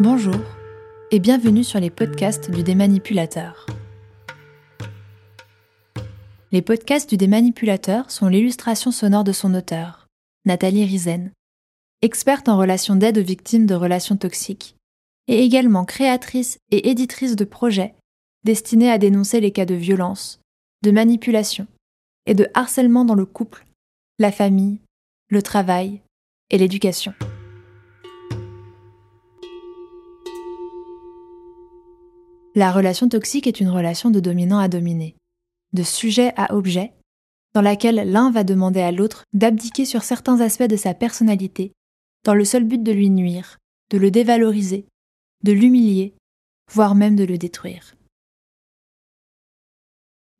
Bonjour et bienvenue sur les podcasts du Démanipulateur. Les podcasts du Démanipulateur sont l'illustration sonore de son auteur, Nathalie Rizen, experte en relations d'aide aux victimes de relations toxiques, et également créatrice et éditrice de projets destinés à dénoncer les cas de violence, de manipulation et de harcèlement dans le couple, la famille, le travail et l'éducation. La relation toxique est une relation de dominant à dominé, de sujet à objet, dans laquelle l'un va demander à l'autre d'abdiquer sur certains aspects de sa personnalité, dans le seul but de lui nuire, de le dévaloriser, de l'humilier, voire même de le détruire.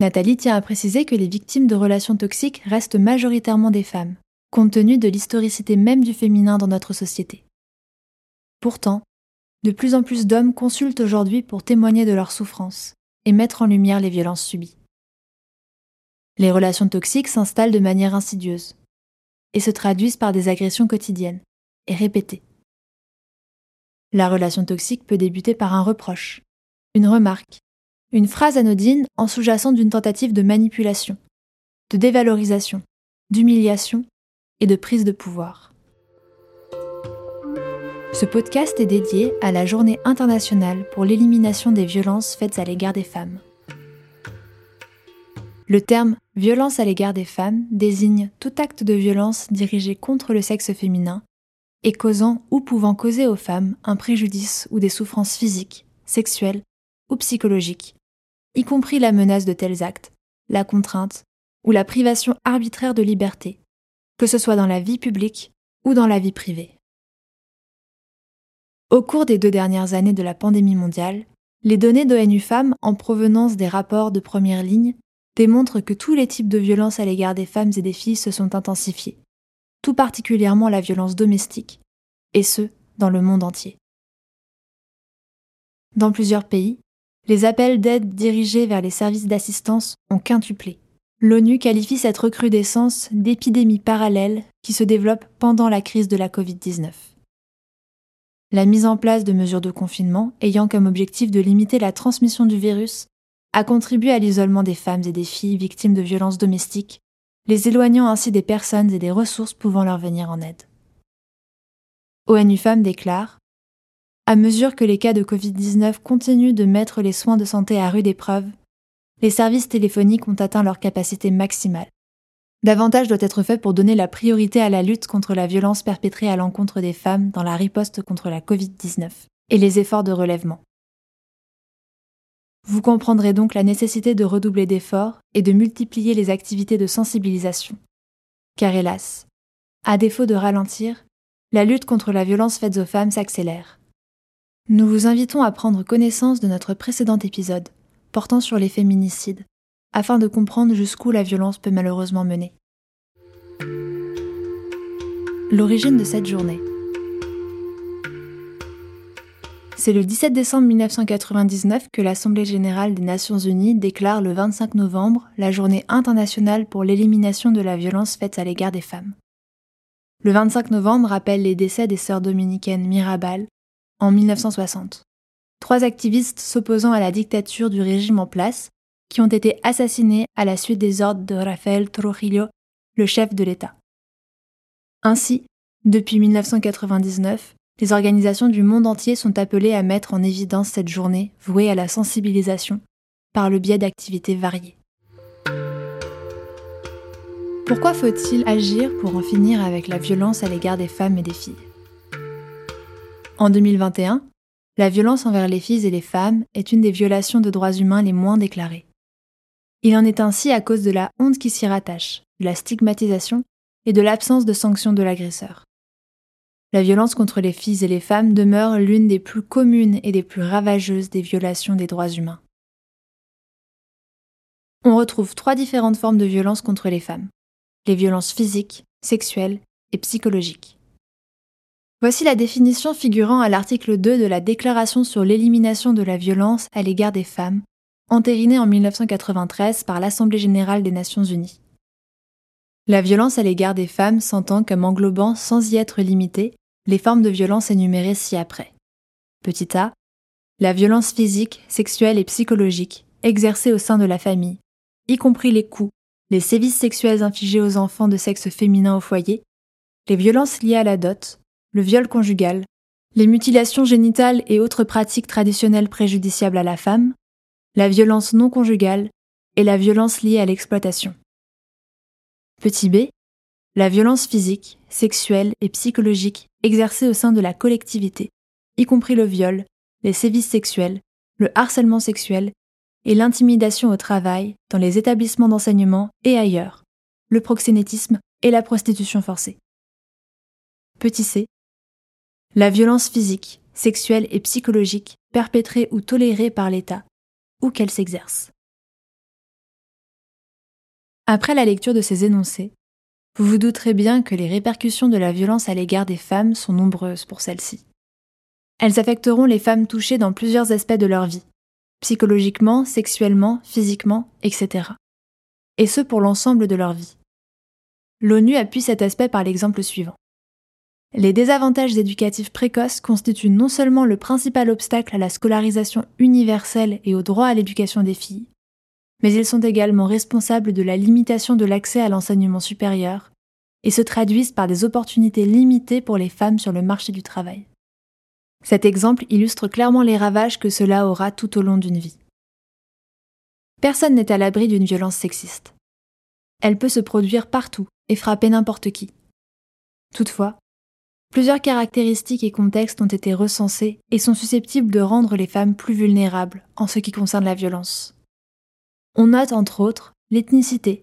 Nathalie tient à préciser que les victimes de relations toxiques restent majoritairement des femmes, compte tenu de l'historicité même du féminin dans notre société. Pourtant, de plus en plus d'hommes consultent aujourd'hui pour témoigner de leurs souffrances et mettre en lumière les violences subies. Les relations toxiques s'installent de manière insidieuse et se traduisent par des agressions quotidiennes et répétées. La relation toxique peut débuter par un reproche, une remarque, une phrase anodine en sous-jacent d'une tentative de manipulation, de dévalorisation, d'humiliation et de prise de pouvoir. Ce podcast est dédié à la Journée internationale pour l'élimination des violences faites à l'égard des femmes. Le terme violence à l'égard des femmes désigne tout acte de violence dirigé contre le sexe féminin et causant ou pouvant causer aux femmes un préjudice ou des souffrances physiques, sexuelles ou psychologiques, y compris la menace de tels actes, la contrainte ou la privation arbitraire de liberté, que ce soit dans la vie publique ou dans la vie privée. Au cours des deux dernières années de la pandémie mondiale, les données d'ONU Femmes en provenance des rapports de première ligne démontrent que tous les types de violences à l'égard des femmes et des filles se sont intensifiés, tout particulièrement la violence domestique, et ce, dans le monde entier. Dans plusieurs pays, les appels d'aide dirigés vers les services d'assistance ont quintuplé. L'ONU qualifie cette recrudescence d'épidémie parallèle qui se développe pendant la crise de la Covid-19 la mise en place de mesures de confinement ayant comme objectif de limiter la transmission du virus a contribué à l'isolement des femmes et des filles victimes de violences domestiques, les éloignant ainsi des personnes et des ressources pouvant leur venir en aide. ONU Femmes déclare À mesure que les cas de Covid-19 continuent de mettre les soins de santé à rude épreuve, les services téléphoniques ont atteint leur capacité maximale. Davantage doit être fait pour donner la priorité à la lutte contre la violence perpétrée à l'encontre des femmes dans la riposte contre la Covid-19 et les efforts de relèvement. Vous comprendrez donc la nécessité de redoubler d'efforts et de multiplier les activités de sensibilisation. Car hélas, à défaut de ralentir, la lutte contre la violence faite aux femmes s'accélère. Nous vous invitons à prendre connaissance de notre précédent épisode portant sur les féminicides afin de comprendre jusqu'où la violence peut malheureusement mener. L'origine de cette journée. C'est le 17 décembre 1999 que l'Assemblée générale des Nations unies déclare le 25 novembre la journée internationale pour l'élimination de la violence faite à l'égard des femmes. Le 25 novembre rappelle les décès des sœurs dominicaines Mirabal en 1960. Trois activistes s'opposant à la dictature du régime en place qui ont été assassinés à la suite des ordres de Rafael Trujillo, le chef de l'État. Ainsi, depuis 1999, les organisations du monde entier sont appelées à mettre en évidence cette journée vouée à la sensibilisation par le biais d'activités variées. Pourquoi faut-il agir pour en finir avec la violence à l'égard des femmes et des filles? En 2021, la violence envers les filles et les femmes est une des violations de droits humains les moins déclarées. Il en est ainsi à cause de la honte qui s'y rattache, de la stigmatisation et de l'absence de sanction de l'agresseur. La violence contre les filles et les femmes demeure l'une des plus communes et des plus ravageuses des violations des droits humains. On retrouve trois différentes formes de violence contre les femmes. Les violences physiques, sexuelles et psychologiques. Voici la définition figurant à l'article 2 de la Déclaration sur l'élimination de la violence à l'égard des femmes, entériné en 1993 par l'Assemblée générale des Nations unies. La violence à l'égard des femmes s'entend comme englobant, sans y être limitée, les formes de violence énumérées ci-après. Petit a. La violence physique, sexuelle et psychologique exercée au sein de la famille, y compris les coups, les sévices sexuels infligés aux enfants de sexe féminin au foyer, les violences liées à la dot, le viol conjugal, les mutilations génitales et autres pratiques traditionnelles préjudiciables à la femme, la violence non conjugale et la violence liée à l'exploitation. Petit b. La violence physique, sexuelle et psychologique exercée au sein de la collectivité, y compris le viol, les sévices sexuels, le harcèlement sexuel et l'intimidation au travail, dans les établissements d'enseignement et ailleurs, le proxénétisme et la prostitution forcée. Petit c. La violence physique, sexuelle et psychologique perpétrée ou tolérée par l'État, où qu'elle s'exerce. Après la lecture de ces énoncés, vous vous douterez bien que les répercussions de la violence à l'égard des femmes sont nombreuses pour celles-ci. Elles affecteront les femmes touchées dans plusieurs aspects de leur vie, psychologiquement, sexuellement, physiquement, etc. Et ce pour l'ensemble de leur vie. L'ONU appuie cet aspect par l'exemple suivant. Les désavantages éducatifs précoces constituent non seulement le principal obstacle à la scolarisation universelle et au droit à l'éducation des filles, mais ils sont également responsables de la limitation de l'accès à l'enseignement supérieur et se traduisent par des opportunités limitées pour les femmes sur le marché du travail. Cet exemple illustre clairement les ravages que cela aura tout au long d'une vie. Personne n'est à l'abri d'une violence sexiste. Elle peut se produire partout et frapper n'importe qui. Toutefois, plusieurs caractéristiques et contextes ont été recensés et sont susceptibles de rendre les femmes plus vulnérables en ce qui concerne la violence. On note entre autres l'ethnicité,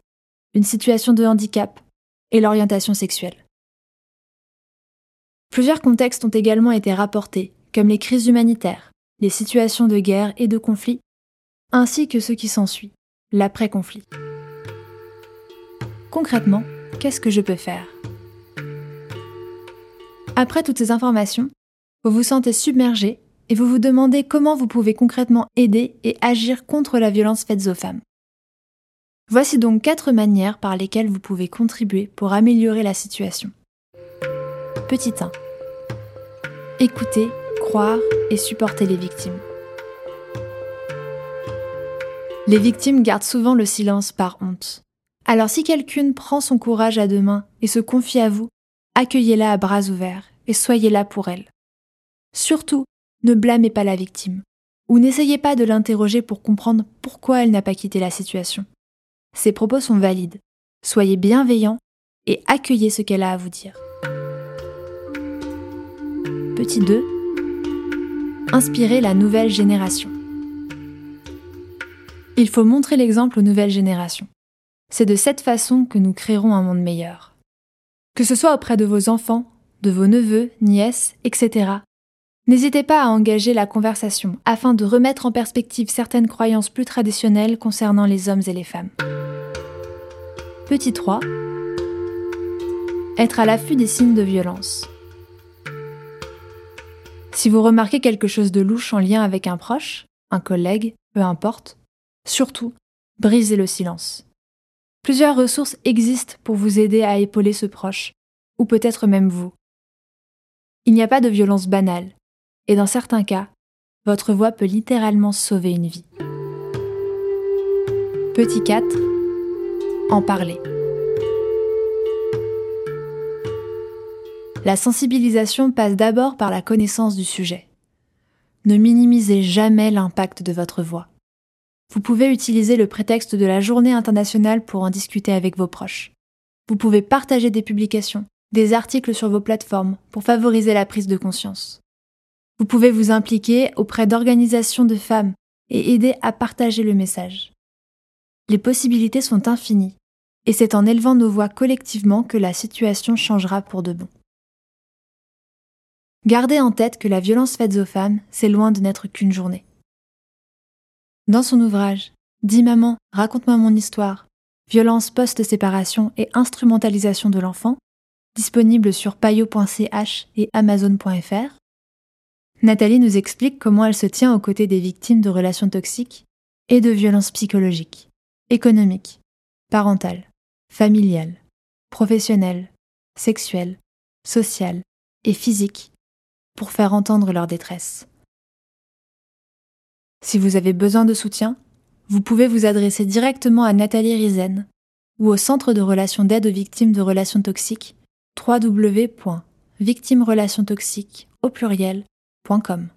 une situation de handicap et l'orientation sexuelle. Plusieurs contextes ont également été rapportés, comme les crises humanitaires, les situations de guerre et de conflit, ainsi que ce qui s'ensuit, l'après-conflit. Concrètement, qu'est-ce que je peux faire? Après toutes ces informations, vous vous sentez submergé et vous vous demandez comment vous pouvez concrètement aider et agir contre la violence faite aux femmes. Voici donc quatre manières par lesquelles vous pouvez contribuer pour améliorer la situation. Petit 1 écouter, croire et supporter les victimes. Les victimes gardent souvent le silence par honte. Alors si quelqu'une prend son courage à deux mains et se confie à vous, accueillez-la à bras ouverts et soyez là pour elle. Surtout, ne blâmez pas la victime, ou n'essayez pas de l'interroger pour comprendre pourquoi elle n'a pas quitté la situation. Ses propos sont valides. Soyez bienveillant et accueillez ce qu'elle a à vous dire. Petit 2. Inspirer la nouvelle génération. Il faut montrer l'exemple aux nouvelles générations. C'est de cette façon que nous créerons un monde meilleur. Que ce soit auprès de vos enfants, de vos neveux, nièces, etc. N'hésitez pas à engager la conversation afin de remettre en perspective certaines croyances plus traditionnelles concernant les hommes et les femmes. Petit 3. Être à l'affût des signes de violence. Si vous remarquez quelque chose de louche en lien avec un proche, un collègue, peu importe, surtout, brisez le silence. Plusieurs ressources existent pour vous aider à épauler ce proche, ou peut-être même vous. Il n'y a pas de violence banale, et dans certains cas, votre voix peut littéralement sauver une vie. Petit 4. En parler. La sensibilisation passe d'abord par la connaissance du sujet. Ne minimisez jamais l'impact de votre voix. Vous pouvez utiliser le prétexte de la journée internationale pour en discuter avec vos proches. Vous pouvez partager des publications, des articles sur vos plateformes pour favoriser la prise de conscience. Vous pouvez vous impliquer auprès d'organisations de femmes et aider à partager le message. Les possibilités sont infinies, et c'est en élevant nos voix collectivement que la situation changera pour de bon. Gardez en tête que la violence faite aux femmes, c'est loin de n'être qu'une journée. Dans son ouvrage Dis maman, raconte-moi mon histoire, violence post-séparation et instrumentalisation de l'enfant, disponible sur payo.ch et amazon.fr, Nathalie nous explique comment elle se tient aux côtés des victimes de relations toxiques et de violences psychologiques, économiques, parentales, familiales, professionnelles, sexuelles, sociales et physiques pour faire entendre leur détresse, Si vous avez besoin de soutien, vous pouvez vous adresser directement à Nathalie Rizen ou au Centre de relations d'aide aux victimes de relations toxiques www.victimerelationstoxiques au pluriel.com.